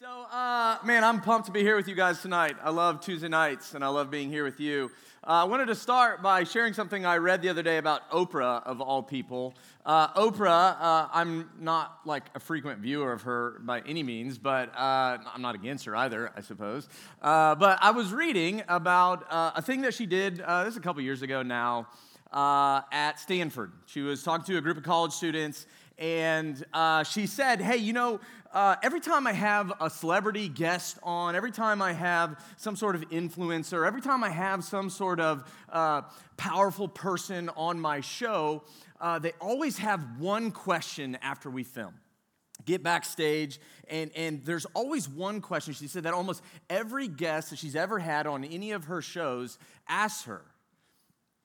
so uh, man, I'm pumped to be here with you guys tonight. I love Tuesday nights and I love being here with you. Uh, I wanted to start by sharing something I read the other day about Oprah, of all people. Uh, Oprah, uh, I'm not like a frequent viewer of her by any means, but uh, I'm not against her either, I suppose. Uh, but I was reading about a thing that she did, this is a couple years ago now, at Stanford. She was talking to a group of college students and uh, she said, Hey, you know, uh, every time I have a celebrity guest on, every time I have some sort of influencer, every time I have some sort of uh, powerful person on my show, uh, they always have one question after we film. Get backstage, and, and there's always one question. She said that almost every guest that she's ever had on any of her shows asks her.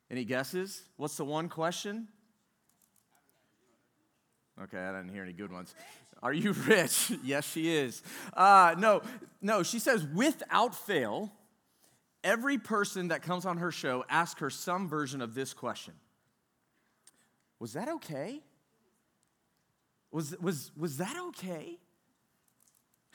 Any guesses? What's the one question? Okay, I didn't hear any good ones. Are you rich? yes, she is. Uh, no, no, she says without fail, every person that comes on her show asks her some version of this question Was that okay? Was, was, was that okay?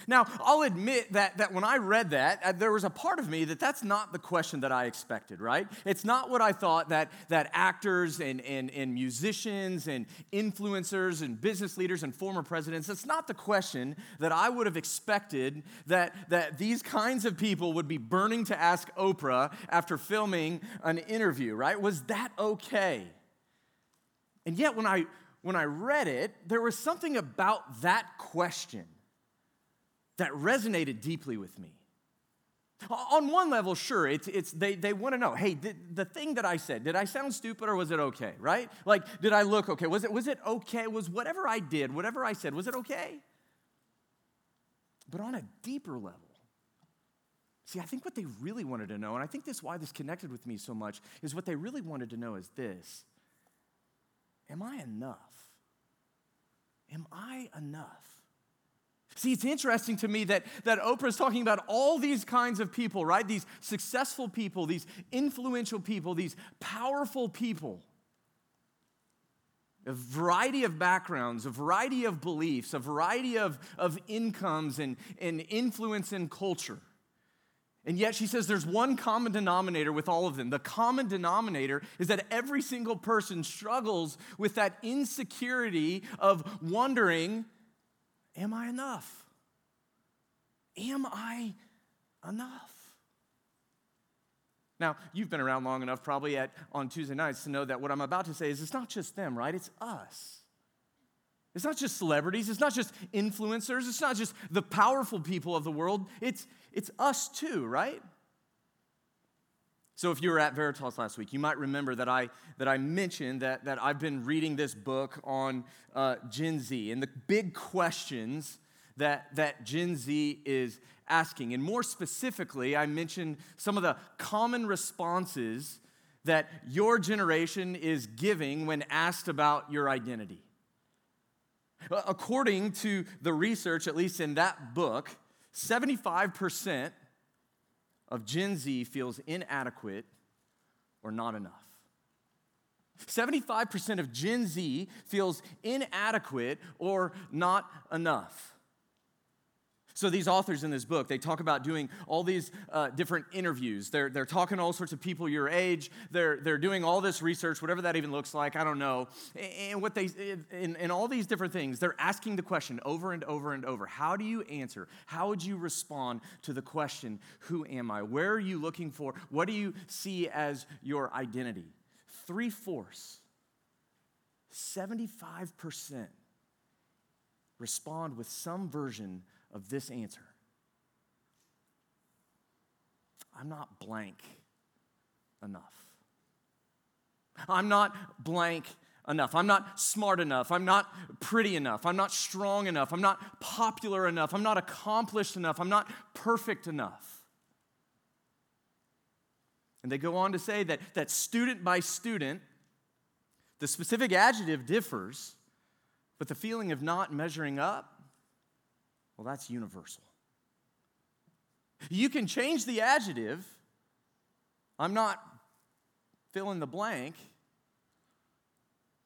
Now, I'll admit that, that when I read that, uh, there was a part of me that that's not the question that I expected, right? It's not what I thought that, that actors and, and, and musicians and influencers and business leaders and former presidents, that's not the question that I would have expected that, that these kinds of people would be burning to ask Oprah after filming an interview, right? Was that okay? And yet, when I, when I read it, there was something about that question that resonated deeply with me. On one level, sure, it's, it's, they, they want to know hey, the thing that I said, did I sound stupid or was it okay, right? Like, did I look okay? Was it, was it okay? Was whatever I did, whatever I said, was it okay? But on a deeper level, see, I think what they really wanted to know, and I think this why this connected with me so much, is what they really wanted to know is this Am I enough? Am I enough? See, it's interesting to me that, that Oprah is talking about all these kinds of people, right? These successful people, these influential people, these powerful people. A variety of backgrounds, a variety of beliefs, a variety of, of incomes and, and influence in culture. And yet she says there's one common denominator with all of them. The common denominator is that every single person struggles with that insecurity of wondering Am I enough? Am I enough? Now, you've been around long enough, probably at, on Tuesday nights, to know that what I'm about to say is it's not just them, right? It's us. It's not just celebrities, it's not just influencers, it's not just the powerful people of the world, it's, it's us too, right? So, if you were at Veritas last week, you might remember that I, that I mentioned that, that I've been reading this book on uh, Gen Z and the big questions that, that Gen Z is asking. And more specifically, I mentioned some of the common responses that your generation is giving when asked about your identity. According to the research, at least in that book, 75% of Gen Z feels inadequate or not enough. 75% of Gen Z feels inadequate or not enough. So, these authors in this book, they talk about doing all these uh, different interviews. They're, they're talking to all sorts of people your age. They're, they're doing all this research, whatever that even looks like, I don't know. And what they, in, in all these different things, they're asking the question over and over and over How do you answer? How would you respond to the question, Who am I? Where are you looking for? What do you see as your identity? Three fourths, 75% respond with some version of this answer I'm not blank enough. I'm not blank enough. I'm not smart enough. I'm not pretty enough. I'm not strong enough. I'm not popular enough. I'm not accomplished enough. I'm not perfect enough. And they go on to say that, that student by student, the specific adjective differs, but the feeling of not measuring up well, that's universal. You can change the adjective. I'm not fill in the blank,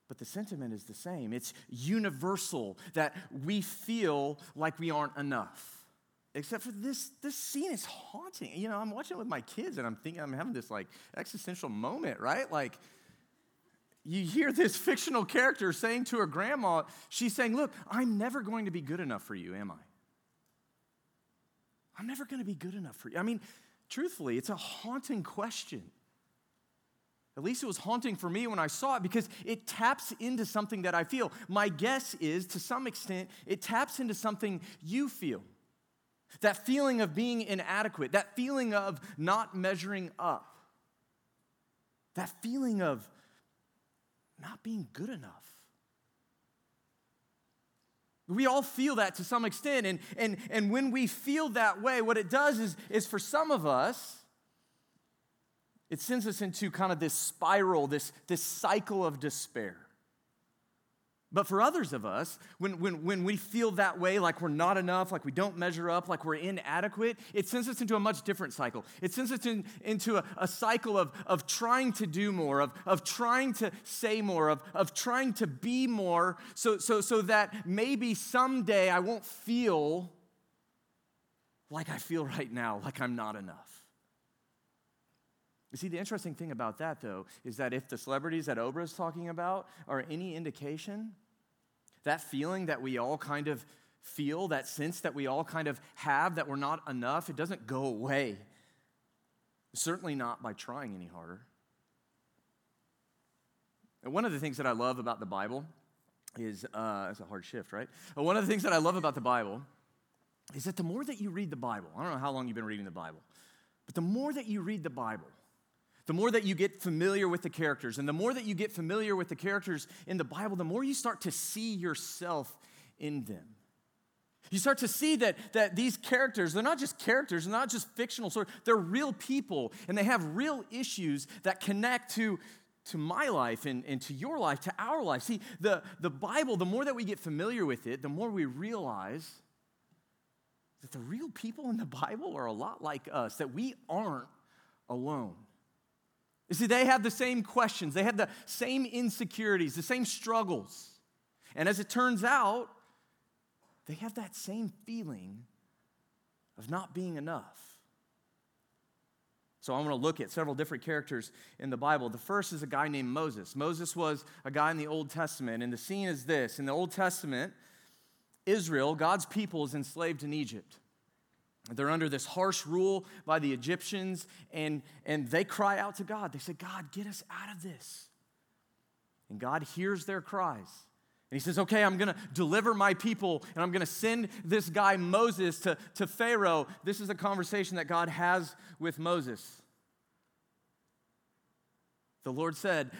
but the sentiment is the same. It's universal that we feel like we aren't enough. except for this this scene is haunting you know i'm watching it with my kids and i'm thinking i'm having this like existential moment right like you hear this fictional character saying to her grandma she's saying look i'm never going to be good enough for you am i i'm never going to be good enough for you i mean truthfully it's a haunting question at least it was haunting for me when I saw it because it taps into something that I feel. My guess is, to some extent, it taps into something you feel. That feeling of being inadequate, that feeling of not measuring up, that feeling of not being good enough. We all feel that to some extent. And, and, and when we feel that way, what it does is, is for some of us, it sends us into kind of this spiral, this, this cycle of despair. But for others of us, when, when, when we feel that way, like we're not enough, like we don't measure up, like we're inadequate, it sends us into a much different cycle. It sends us in, into a, a cycle of, of trying to do more, of, of trying to say more, of, of trying to be more, so, so, so that maybe someday I won't feel like I feel right now, like I'm not enough. You see, the interesting thing about that, though, is that if the celebrities that Oprah is talking about are any indication, that feeling that we all kind of feel, that sense that we all kind of have that we're not enough, it doesn't go away. Certainly not by trying any harder. And one of the things that I love about the Bible is, uh, it's a hard shift, right? But one of the things that I love about the Bible is that the more that you read the Bible, I don't know how long you've been reading the Bible, but the more that you read the Bible, the more that you get familiar with the characters, and the more that you get familiar with the characters in the Bible, the more you start to see yourself in them. You start to see that, that these characters, they're not just characters, they're not just fictional stories, they're real people, and they have real issues that connect to, to my life and, and to your life, to our life. See, the, the Bible, the more that we get familiar with it, the more we realize that the real people in the Bible are a lot like us, that we aren't alone. You see, they have the same questions, they have the same insecurities, the same struggles. And as it turns out, they have that same feeling of not being enough. So I want to look at several different characters in the Bible. The first is a guy named Moses. Moses was a guy in the Old Testament, and the scene is this In the Old Testament, Israel, God's people, is enslaved in Egypt. They're under this harsh rule by the Egyptians, and, and they cry out to God. They say, God, get us out of this. And God hears their cries. And he says, Okay, I'm going to deliver my people, and I'm going to send this guy Moses to, to Pharaoh. This is a conversation that God has with Moses. The Lord said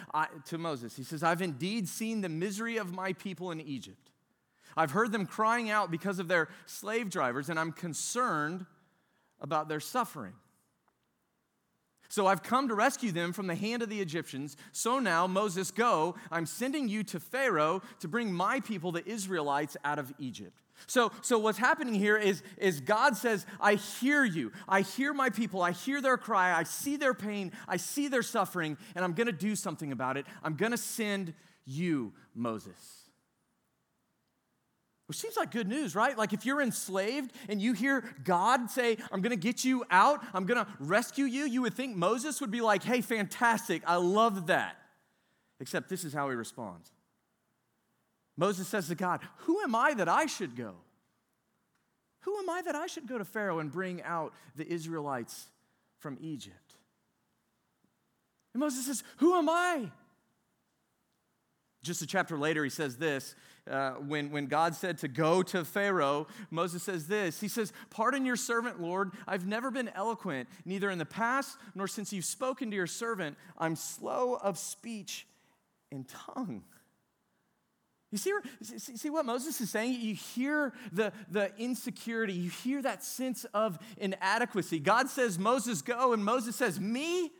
to Moses, He says, I've indeed seen the misery of my people in Egypt. I've heard them crying out because of their slave drivers, and I'm concerned about their suffering. So I've come to rescue them from the hand of the Egyptians. So now, Moses, go. I'm sending you to Pharaoh to bring my people, the Israelites, out of Egypt. So, so what's happening here is, is God says, I hear you. I hear my people. I hear their cry. I see their pain. I see their suffering, and I'm going to do something about it. I'm going to send you, Moses. Which seems like good news, right? Like if you're enslaved and you hear God say, I'm gonna get you out, I'm gonna rescue you, you would think Moses would be like, hey, fantastic, I love that. Except this is how he responds Moses says to God, Who am I that I should go? Who am I that I should go to Pharaoh and bring out the Israelites from Egypt? And Moses says, Who am I? Just a chapter later, he says this uh, when, when God said to go to Pharaoh, Moses says this He says, Pardon your servant, Lord. I've never been eloquent, neither in the past nor since you've spoken to your servant. I'm slow of speech and tongue. You see, see what Moses is saying? You hear the, the insecurity, you hear that sense of inadequacy. God says, Moses, go, and Moses says, Me?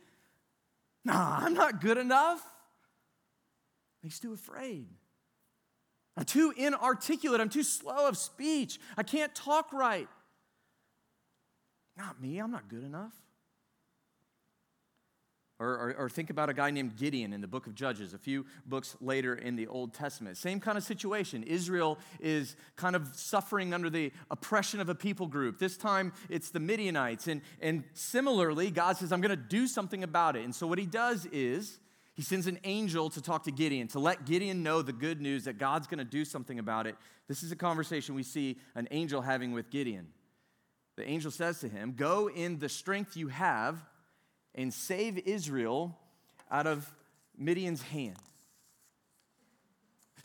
Nah, I'm not good enough. He's too afraid. I'm too inarticulate. I'm too slow of speech. I can't talk right. Not me. I'm not good enough. Or, or, or, think about a guy named Gideon in the book of Judges, a few books later in the Old Testament. Same kind of situation. Israel is kind of suffering under the oppression of a people group. This time it's the Midianites. And, and similarly, God says, I'm going to do something about it. And so what he does is he sends an angel to talk to Gideon, to let Gideon know the good news that God's going to do something about it. This is a conversation we see an angel having with Gideon. The angel says to him, Go in the strength you have and save Israel out of Midian's hand.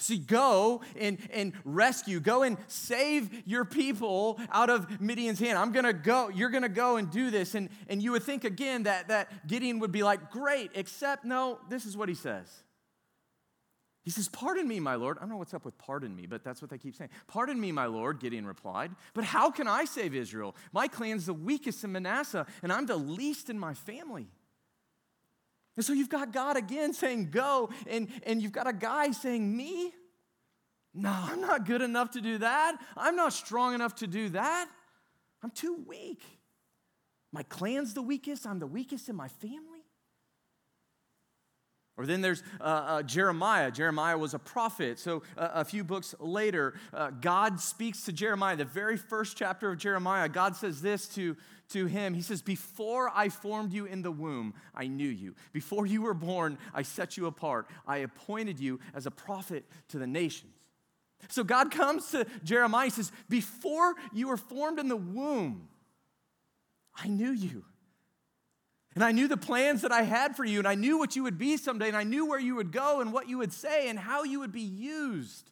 See, go and, and rescue, go and save your people out of Midian's hand. I'm gonna go, you're gonna go and do this. And, and you would think again that, that Gideon would be like, great, except no, this is what he says. He says, Pardon me, my Lord. I don't know what's up with pardon me, but that's what they keep saying. Pardon me, my Lord, Gideon replied. But how can I save Israel? My clan's the weakest in Manasseh, and I'm the least in my family. And so you've got God again saying, Go, and, and you've got a guy saying, Me? No, I'm not good enough to do that. I'm not strong enough to do that. I'm too weak. My clan's the weakest. I'm the weakest in my family. Or then there's uh, uh, Jeremiah. Jeremiah was a prophet. So uh, a few books later, uh, God speaks to Jeremiah. The very first chapter of Jeremiah, God says this to, to him. He says, Before I formed you in the womb, I knew you. Before you were born, I set you apart. I appointed you as a prophet to the nations. So God comes to Jeremiah. Says, Before you were formed in the womb, I knew you. And I knew the plans that I had for you, and I knew what you would be someday, and I knew where you would go, and what you would say, and how you would be used.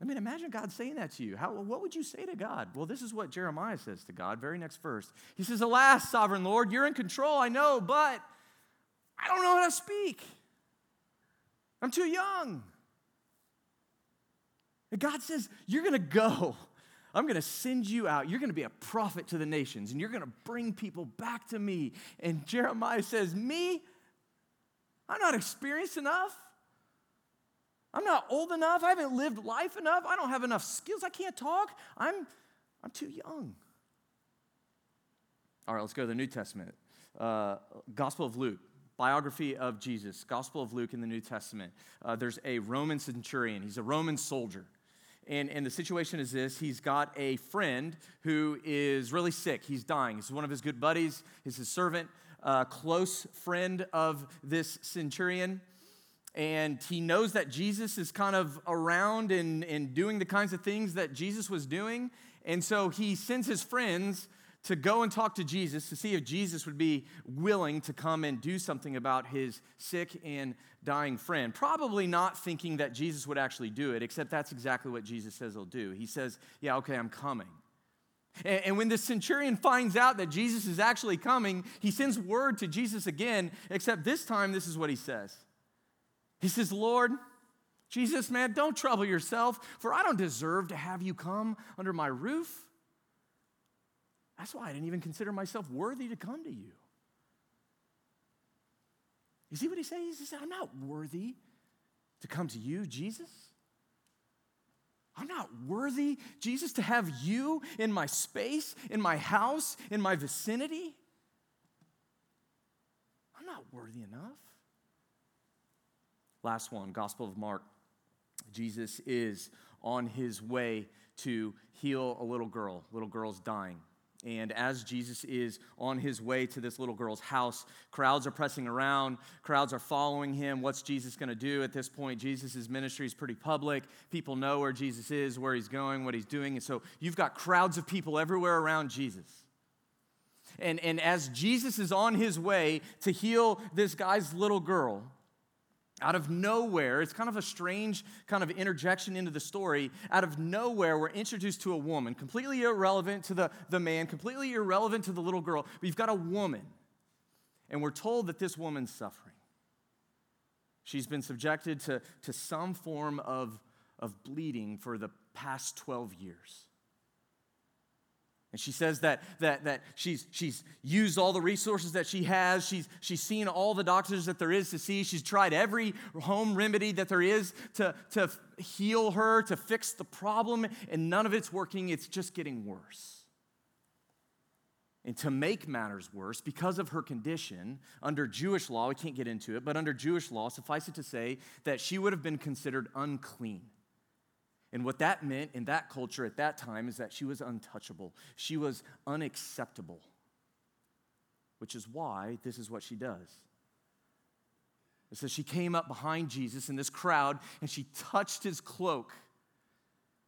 I mean, imagine God saying that to you. How, what would you say to God? Well, this is what Jeremiah says to God, very next verse. He says, Alas, sovereign Lord, you're in control, I know, but I don't know how to speak. I'm too young. And God says, You're going to go. I'm going to send you out. You're going to be a prophet to the nations, and you're going to bring people back to me. And Jeremiah says, Me? I'm not experienced enough. I'm not old enough. I haven't lived life enough. I don't have enough skills. I can't talk. I'm, I'm too young. All right, let's go to the New Testament. Uh, Gospel of Luke, biography of Jesus. Gospel of Luke in the New Testament. Uh, there's a Roman centurion, he's a Roman soldier. And, and the situation is this he's got a friend who is really sick. He's dying. He's one of his good buddies, he's his servant, a close friend of this centurion. And he knows that Jesus is kind of around and, and doing the kinds of things that Jesus was doing. And so he sends his friends to go and talk to Jesus to see if Jesus would be willing to come and do something about his sick and dying friend. Probably not thinking that Jesus would actually do it, except that's exactly what Jesus says he'll do. He says, Yeah, okay, I'm coming. And, and when the centurion finds out that Jesus is actually coming, he sends word to Jesus again, except this time, this is what he says He says, Lord, Jesus, man, don't trouble yourself, for I don't deserve to have you come under my roof. That's why I didn't even consider myself worthy to come to you. You see what he says? He said, I'm not worthy to come to you, Jesus. I'm not worthy, Jesus, to have you in my space, in my house, in my vicinity. I'm not worthy enough. Last one, Gospel of Mark. Jesus is on his way to heal a little girl. Little girl's dying. And as Jesus is on his way to this little girl's house, crowds are pressing around, crowds are following him. What's Jesus going to do at this point? Jesus' ministry is pretty public. People know where Jesus is, where he's going, what he's doing. And so you've got crowds of people everywhere around Jesus. And, and as Jesus is on his way to heal this guy's little girl, out of nowhere, it's kind of a strange kind of interjection into the story. Out of nowhere, we're introduced to a woman, completely irrelevant to the, the man, completely irrelevant to the little girl. We've got a woman, and we're told that this woman's suffering. She's been subjected to, to some form of, of bleeding for the past 12 years. And she says that, that, that she's, she's used all the resources that she has. She's, she's seen all the doctors that there is to see. She's tried every home remedy that there is to, to heal her, to fix the problem, and none of it's working. It's just getting worse. And to make matters worse, because of her condition, under Jewish law, we can't get into it, but under Jewish law, suffice it to say that she would have been considered unclean. And what that meant in that culture at that time is that she was untouchable, she was unacceptable, which is why this is what she does. It says she came up behind Jesus in this crowd and she touched his cloak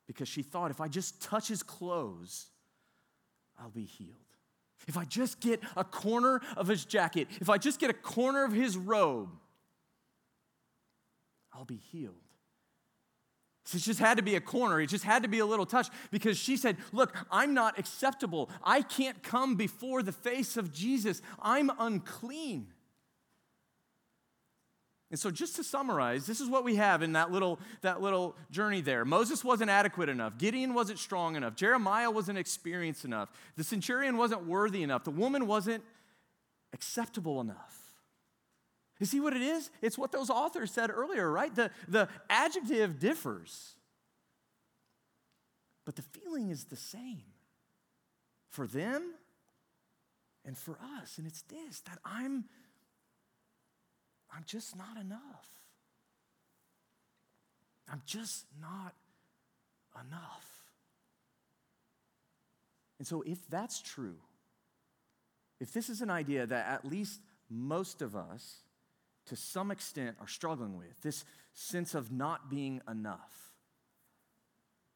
because she thought, if I just touch his clothes, I'll be healed. If I just get a corner of his jacket, if I just get a corner of his robe, I'll be healed. So it just had to be a corner. It just had to be a little touch because she said, Look, I'm not acceptable. I can't come before the face of Jesus. I'm unclean. And so, just to summarize, this is what we have in that little, that little journey there. Moses wasn't adequate enough. Gideon wasn't strong enough. Jeremiah wasn't experienced enough. The centurion wasn't worthy enough. The woman wasn't acceptable enough. You see what it is? It's what those authors said earlier, right? The, the adjective differs, but the feeling is the same for them and for us. And it's this that I'm I'm just not enough. I'm just not enough. And so, if that's true, if this is an idea that at least most of us, to some extent, are struggling with, this sense of not being enough,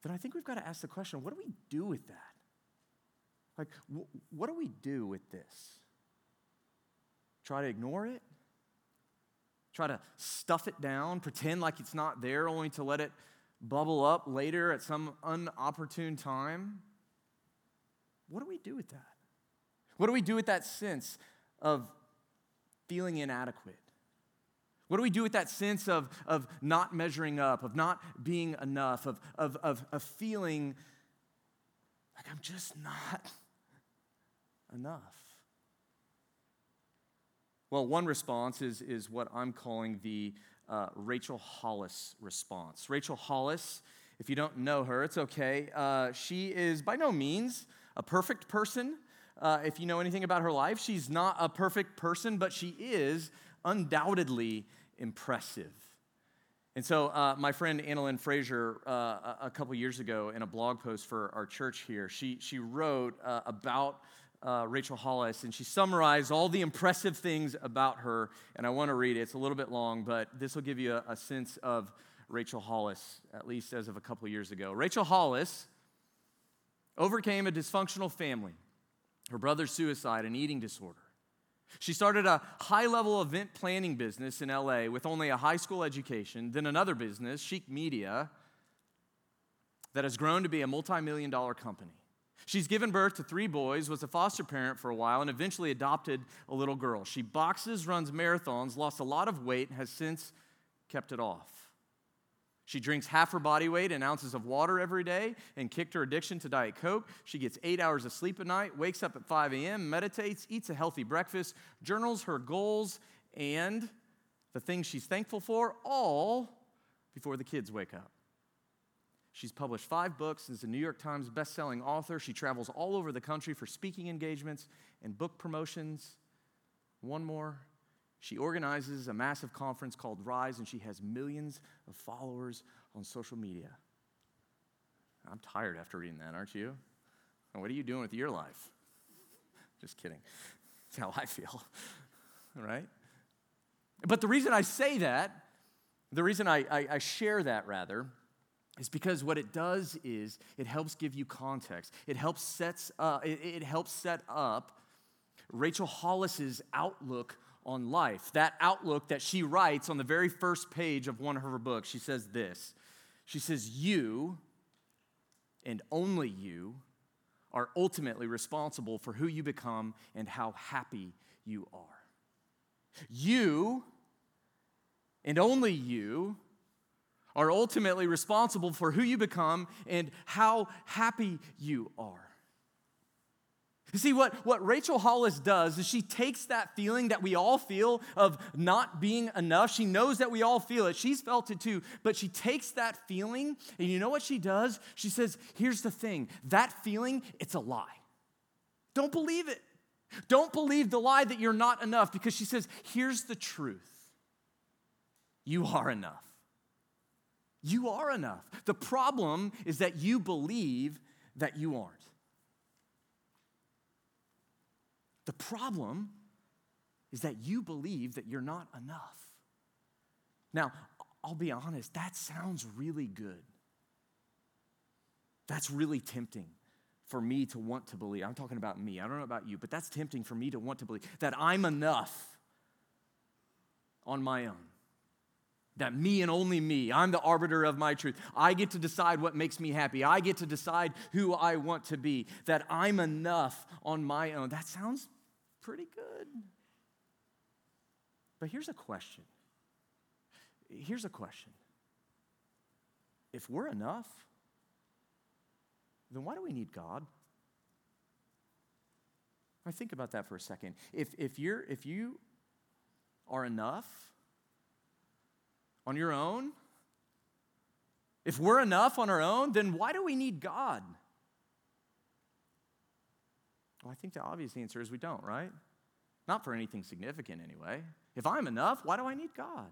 then I think we've got to ask the question what do we do with that? Like, wh- what do we do with this? Try to ignore it? try to stuff it down, pretend like it's not there, only to let it bubble up later at some unopportune time? What do we do with that? What do we do with that sense of feeling inadequate? What do we do with that sense of, of not measuring up, of not being enough, of, of, of, of feeling like I'm just not enough? Well, one response is, is what I'm calling the uh, Rachel Hollis response. Rachel Hollis, if you don't know her, it's okay. Uh, she is by no means a perfect person. Uh, if you know anything about her life, she's not a perfect person, but she is undoubtedly impressive. And so, uh, my friend Annalyn Fraser, uh, a, couple years ago, in a blog post for our church here, she, she wrote uh, about uh, Rachel Hollis, and she summarized all the impressive things about her. And I want to read it. It's a little bit long, but this will give you a, a sense of Rachel Hollis, at least as of a couple years ago. Rachel Hollis overcame a dysfunctional family, her brother's suicide, and eating disorder. She started a high level event planning business in LA with only a high school education, then another business, Chic Media, that has grown to be a multi million dollar company. She's given birth to three boys, was a foster parent for a while, and eventually adopted a little girl. She boxes, runs marathons, lost a lot of weight, and has since kept it off. She drinks half her body weight in ounces of water every day and kicked her addiction to Diet Coke. She gets eight hours of sleep a night, wakes up at 5 a.m., meditates, eats a healthy breakfast, journals her goals and the things she's thankful for, all before the kids wake up. She's published five books and is a New York Times bestselling author. She travels all over the country for speaking engagements and book promotions. One more. She organizes a massive conference called Rise, and she has millions of followers on social media. I'm tired after reading that, aren't you? What are you doing with your life? Just kidding. That's how I feel, right? But the reason I say that, the reason I, I, I share that rather, is because what it does is it helps give you context. It helps sets up, it, it helps set up Rachel Hollis's outlook on life. That outlook that she writes on the very first page of one of her books. She says this. She says, "You and only you are ultimately responsible for who you become and how happy you are. You and only you are ultimately responsible for who you become and how happy you are. You see, what, what Rachel Hollis does is she takes that feeling that we all feel of not being enough. She knows that we all feel it. She's felt it too. But she takes that feeling, and you know what she does? She says, Here's the thing that feeling, it's a lie. Don't believe it. Don't believe the lie that you're not enough because she says, here's the truth you are enough. You are enough. The problem is that you believe that you aren't. The problem is that you believe that you're not enough. Now, I'll be honest, that sounds really good. That's really tempting for me to want to believe. I'm talking about me. I don't know about you, but that's tempting for me to want to believe that I'm enough on my own. That me and only me, I'm the arbiter of my truth. I get to decide what makes me happy. I get to decide who I want to be. That I'm enough on my own. That sounds pretty good. But here's a question. Here's a question. If we're enough, then why do we need God? I think about that for a second. If, if, you're, if you are enough on your own, if we're enough on our own, then why do we need God? Well, I think the obvious answer is we don't, right? Not for anything significant, anyway. If I'm enough, why do I need God?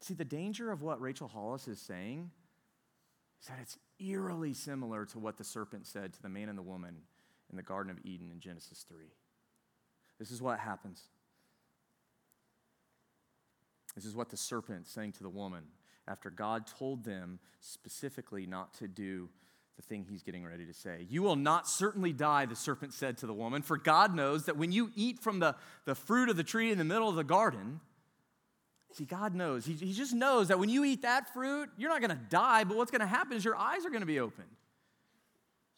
See, the danger of what Rachel Hollis is saying is that it's eerily similar to what the serpent said to the man and the woman in the Garden of Eden in Genesis 3. This is what happens. This is what the serpent saying to the woman after God told them specifically not to do the thing he's getting ready to say. You will not certainly die, the serpent said to the woman, for God knows that when you eat from the, the fruit of the tree in the middle of the garden, See, God knows. He, he just knows that when you eat that fruit, you're not going to die, but what's going to happen is your eyes are going to be opened.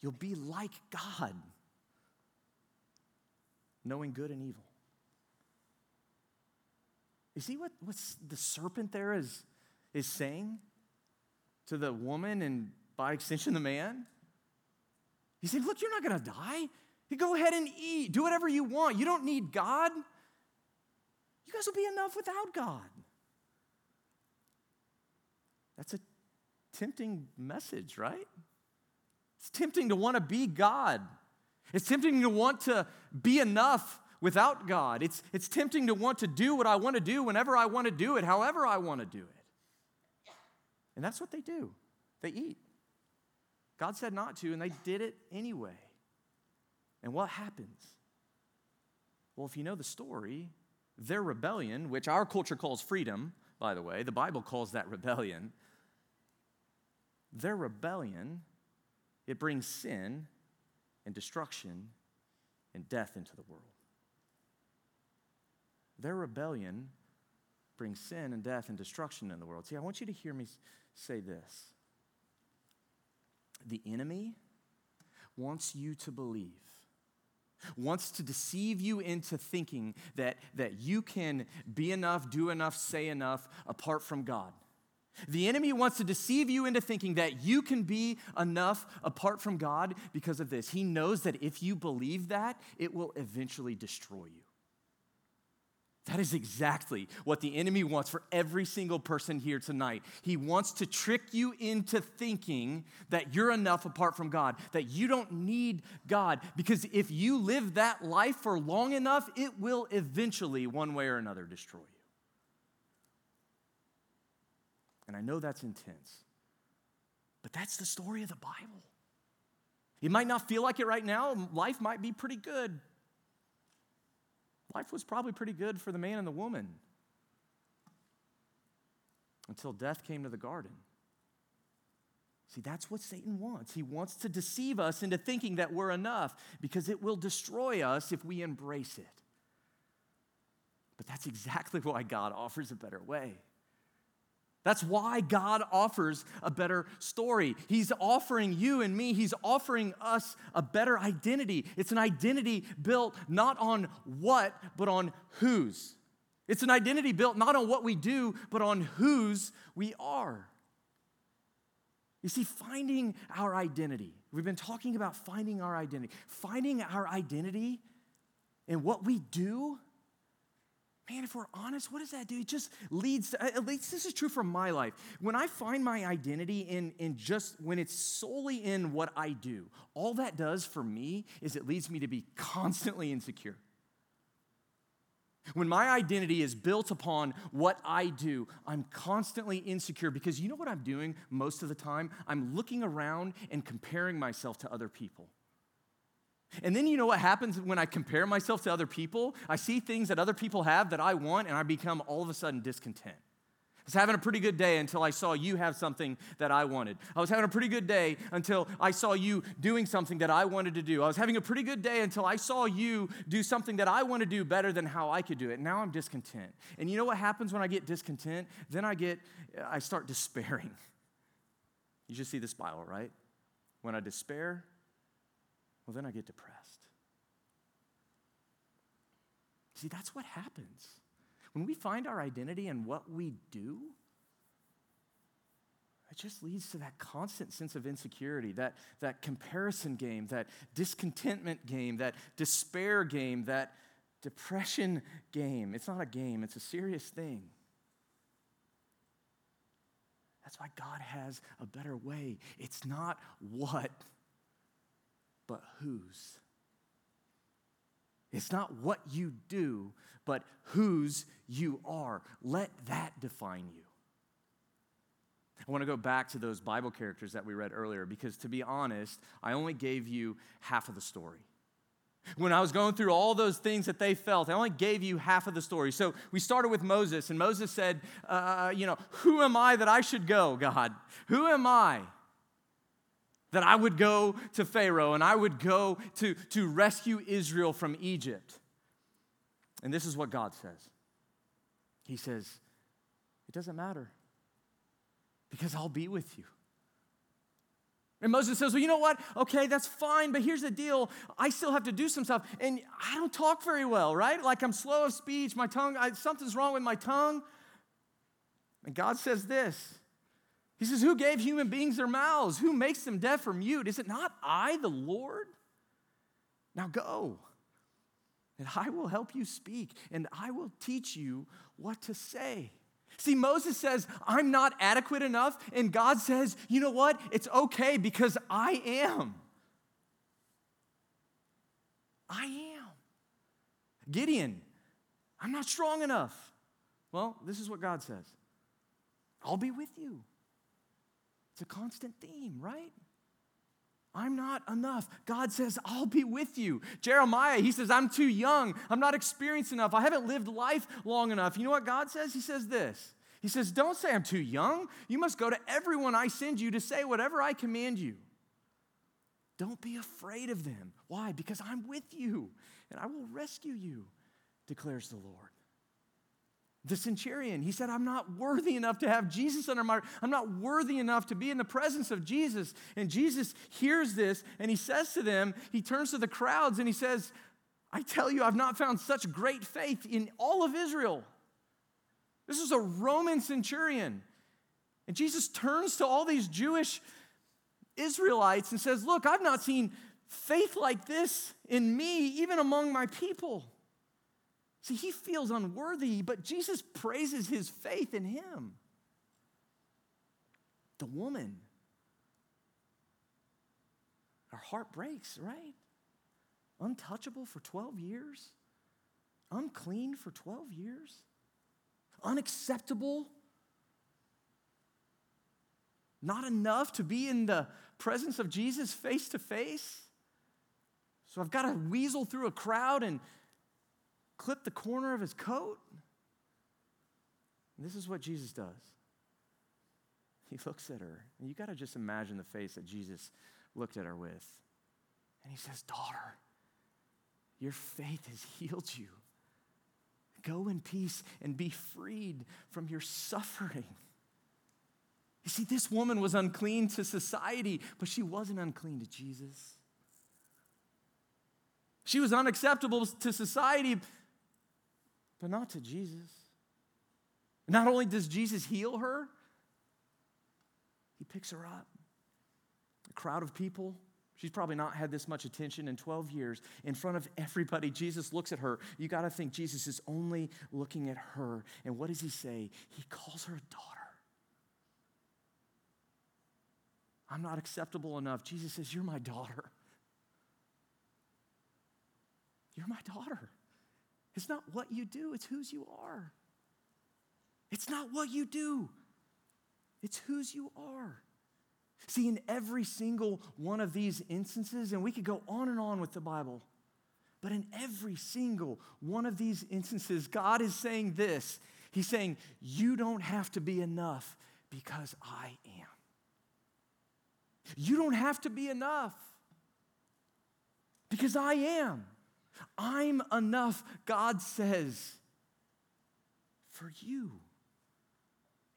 You'll be like God, knowing good and evil. You see what what's the serpent there is, is saying to the woman and by extension the man? He said, Look, you're not going to die. You go ahead and eat. Do whatever you want. You don't need God. You guys will be enough without God. That's a tempting message, right? It's tempting to want to be God. It's tempting to want to be enough without God. It's, it's tempting to want to do what I want to do whenever I want to do it, however I want to do it. And that's what they do they eat. God said not to, and they did it anyway. And what happens? Well, if you know the story, their rebellion, which our culture calls freedom, by the way, the Bible calls that rebellion. Their rebellion, it brings sin and destruction and death into the world. Their rebellion brings sin and death and destruction in the world. See, I want you to hear me say this. The enemy wants you to believe wants to deceive you into thinking that, that you can be enough, do enough, say enough apart from God. The enemy wants to deceive you into thinking that you can be enough apart from God because of this. He knows that if you believe that, it will eventually destroy you. That is exactly what the enemy wants for every single person here tonight. He wants to trick you into thinking that you're enough apart from God, that you don't need God, because if you live that life for long enough, it will eventually, one way or another, destroy you. And I know that's intense, but that's the story of the Bible. You might not feel like it right now, life might be pretty good. Life was probably pretty good for the man and the woman until death came to the garden. See, that's what Satan wants. He wants to deceive us into thinking that we're enough because it will destroy us if we embrace it. But that's exactly why God offers a better way. That's why God offers a better story. He's offering you and me, He's offering us a better identity. It's an identity built not on what, but on whose. It's an identity built not on what we do, but on whose we are. You see, finding our identity, we've been talking about finding our identity. Finding our identity in what we do man, if we're honest, what does that do? It just leads to, at least this is true for my life. When I find my identity in, in just when it's solely in what I do, all that does for me is it leads me to be constantly insecure. When my identity is built upon what I do, I'm constantly insecure because you know what I'm doing most of the time? I'm looking around and comparing myself to other people. And then you know what happens when I compare myself to other people? I see things that other people have that I want, and I become all of a sudden discontent. I was having a pretty good day until I saw you have something that I wanted. I was having a pretty good day until I saw you doing something that I wanted to do. I was having a pretty good day until I saw you do something that I want to do better than how I could do it. Now I'm discontent. And you know what happens when I get discontent? Then I get I start despairing. You just see the spiral, right? When I despair, well, then I get depressed. See, that's what happens. When we find our identity in what we do, it just leads to that constant sense of insecurity, that, that comparison game, that discontentment game, that despair game, that depression game. It's not a game, it's a serious thing. That's why God has a better way. It's not what, but whose. It's not what you do, but whose you are. Let that define you. I want to go back to those Bible characters that we read earlier because, to be honest, I only gave you half of the story. When I was going through all those things that they felt, I only gave you half of the story. So we started with Moses, and Moses said, uh, You know, who am I that I should go, God? Who am I? That I would go to Pharaoh and I would go to, to rescue Israel from Egypt. And this is what God says He says, It doesn't matter because I'll be with you. And Moses says, Well, you know what? Okay, that's fine, but here's the deal. I still have to do some stuff. And I don't talk very well, right? Like I'm slow of speech, my tongue, I, something's wrong with my tongue. And God says this he says, Who gave human beings their mouths? Who makes them deaf or mute? Is it not I, the Lord? Now go, and I will help you speak, and I will teach you what to say. See, Moses says, I'm not adequate enough, and God says, You know what? It's okay because I am. I am. Gideon, I'm not strong enough. Well, this is what God says I'll be with you. It's a constant theme, right? I'm not enough. God says, I'll be with you. Jeremiah, he says, I'm too young. I'm not experienced enough. I haven't lived life long enough. You know what God says? He says this He says, Don't say I'm too young. You must go to everyone I send you to say whatever I command you. Don't be afraid of them. Why? Because I'm with you and I will rescue you, declares the Lord. The centurion, he said, I'm not worthy enough to have Jesus under my, I'm not worthy enough to be in the presence of Jesus. And Jesus hears this and he says to them, he turns to the crowds and he says, I tell you, I've not found such great faith in all of Israel. This is a Roman centurion. And Jesus turns to all these Jewish Israelites and says, Look, I've not seen faith like this in me, even among my people. See, he feels unworthy, but Jesus praises his faith in him. The woman, her heart breaks, right? Untouchable for 12 years, unclean for 12 years, unacceptable, not enough to be in the presence of Jesus face to face. So I've got to weasel through a crowd and clip the corner of his coat? And this is what Jesus does. He looks at her, and you got to just imagine the face that Jesus looked at her with. And he says, Daughter, your faith has healed you. Go in peace and be freed from your suffering. You see, this woman was unclean to society, but she wasn't unclean to Jesus. She was unacceptable to society, but not to Jesus. Not only does Jesus heal her, he picks her up. A crowd of people She's probably not had this much attention in 12 years. In front of everybody, Jesus looks at her. You got to think Jesus is only looking at her. And what does he say? He calls her a daughter. I'm not acceptable enough. Jesus says, You're my daughter. You're my daughter. It's not what you do, it's whose you are. It's not what you do, it's whose you are. See, in every single one of these instances, and we could go on and on with the Bible, but in every single one of these instances, God is saying this He's saying, You don't have to be enough because I am. You don't have to be enough because I am. I'm enough, God says, for you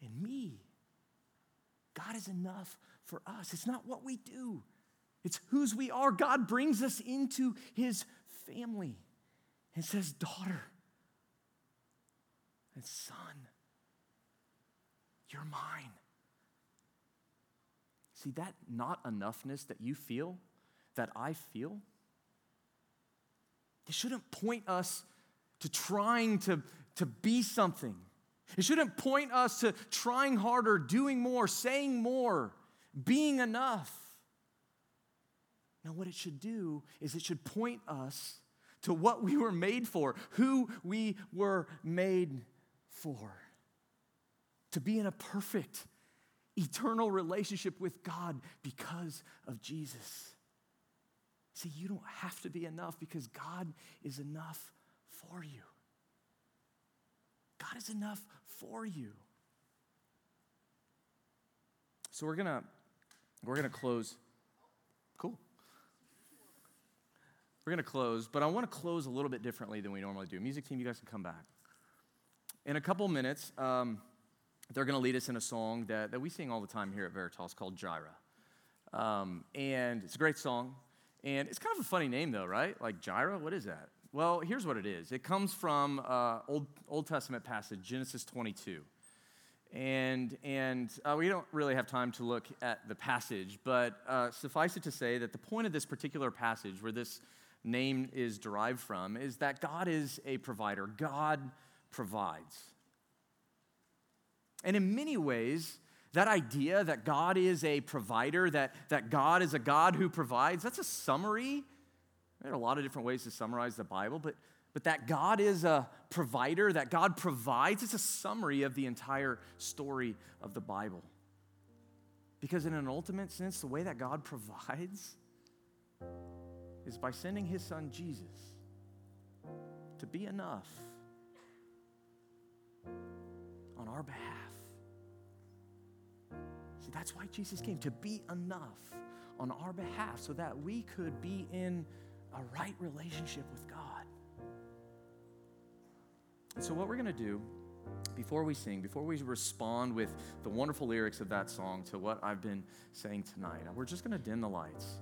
and me. God is enough for us. It's not what we do, it's whose we are. God brings us into his family and says, Daughter and son, you're mine. See, that not enoughness that you feel, that I feel, it shouldn't point us to trying to, to be something. It shouldn't point us to trying harder, doing more, saying more, being enough. Now, what it should do is it should point us to what we were made for, who we were made for. To be in a perfect, eternal relationship with God because of Jesus. See, you don't have to be enough because God is enough for you. God is enough for you. So we're gonna we're gonna close. Cool. We're gonna close, but I want to close a little bit differently than we normally do. Music team, you guys can come back. In a couple minutes, um, they're to lead us in a song that, that we sing all the time here at Veritas called Jireh. Um, and it's a great song. And it's kind of a funny name, though, right? Like Jireh, what is that? Well, here's what it is it comes from uh, Old, Old Testament passage, Genesis 22. And, and uh, we don't really have time to look at the passage, but uh, suffice it to say that the point of this particular passage, where this name is derived from, is that God is a provider. God provides. And in many ways, that idea that God is a provider, that, that God is a God who provides, that's a summary. There are a lot of different ways to summarize the Bible, but, but that God is a provider, that God provides, it's a summary of the entire story of the Bible. Because, in an ultimate sense, the way that God provides is by sending his son Jesus to be enough on our behalf. See, that's why Jesus came to be enough on our behalf so that we could be in a right relationship with God. so, what we're going to do before we sing, before we respond with the wonderful lyrics of that song to what I've been saying tonight, we're just going to dim the lights.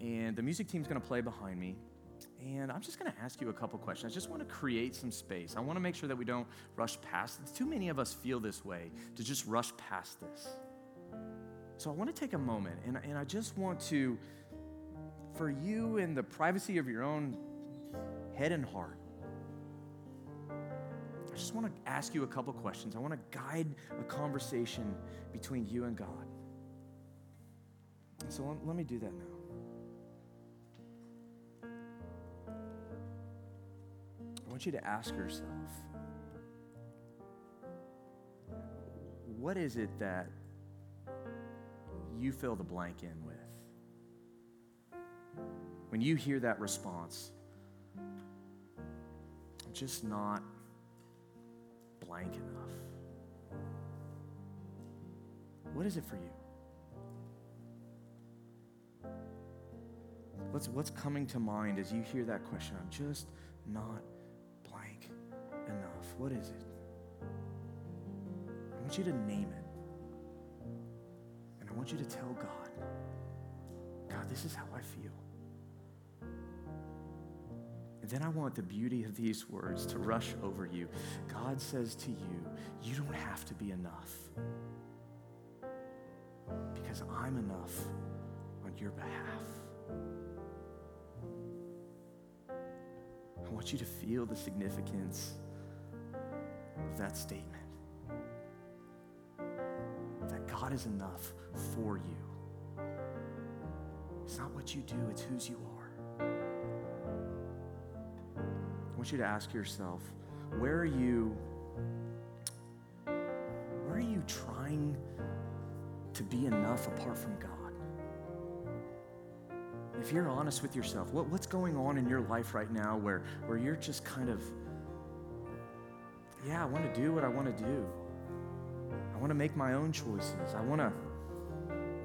And the music team's going to play behind me. And I'm just going to ask you a couple questions. I just want to create some space. I want to make sure that we don't rush past. Too many of us feel this way to just rush past this. So I want to take a moment and, and I just want to, for you in the privacy of your own head and heart, I just want to ask you a couple questions. I want to guide a conversation between you and God. so let, let me do that now. I want you to ask yourself what is it that you fill the blank in with? When you hear that response, I'm just not blank enough. What is it for you? What's, what's coming to mind as you hear that question? I'm just not blank enough? What is it? I want you to name it. I want you to tell God, God, this is how I feel. And then I want the beauty of these words to rush over you. God says to you, you don't have to be enough because I'm enough on your behalf. I want you to feel the significance of that statement God is enough for you. It's not what you do, it's whose you are. I want you to ask yourself where are you where are you trying to be enough apart from God? If you're honest with yourself, what, what's going on in your life right now where, where you're just kind of, yeah, I want to do what I want to do. Want to make my own choices. I want to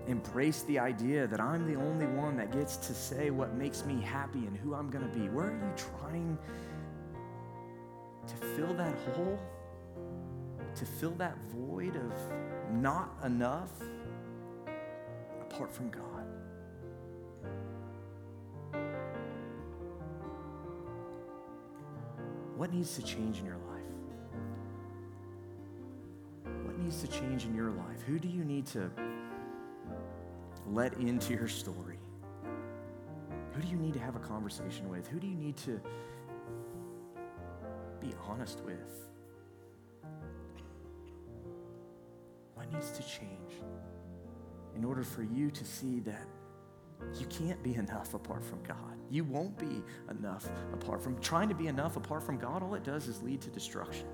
embrace the idea that I'm the only one that gets to say what makes me happy and who I'm going to be. Where are you trying to fill that hole? To fill that void of not enough apart from God? What needs to change in your life? Needs to change in your life? Who do you need to let into your story? Who do you need to have a conversation with? Who do you need to be honest with? What needs to change in order for you to see that you can't be enough apart from God? You won't be enough apart from trying to be enough apart from God. All it does is lead to destruction.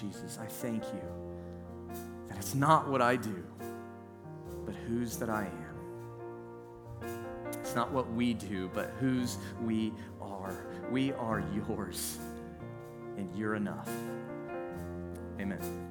Jesus, I thank you that it's not what I do, but whose that I am. It's not what we do, but whose we are. We are yours, and you're enough. Amen.